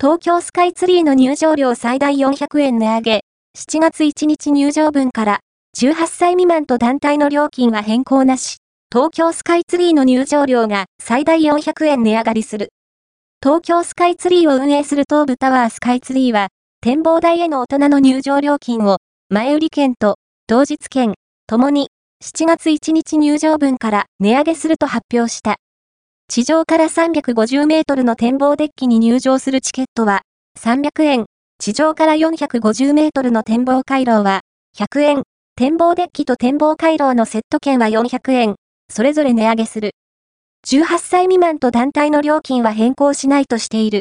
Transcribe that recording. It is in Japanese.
東京スカイツリーの入場料最大400円値上げ、7月1日入場分から18歳未満と団体の料金は変更なし、東京スカイツリーの入場料が最大400円値上がりする。東京スカイツリーを運営する東部タワースカイツリーは、展望台への大人の入場料金を、前売り券と当日券、ともに7月1日入場分から値上げすると発表した。地上から350メートルの展望デッキに入場するチケットは300円、地上から450メートルの展望回廊は100円、展望デッキと展望回廊のセット券は400円、それぞれ値上げする。18歳未満と団体の料金は変更しないとしている。